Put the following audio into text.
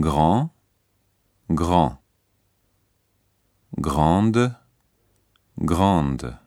grand, grand, grande, grande.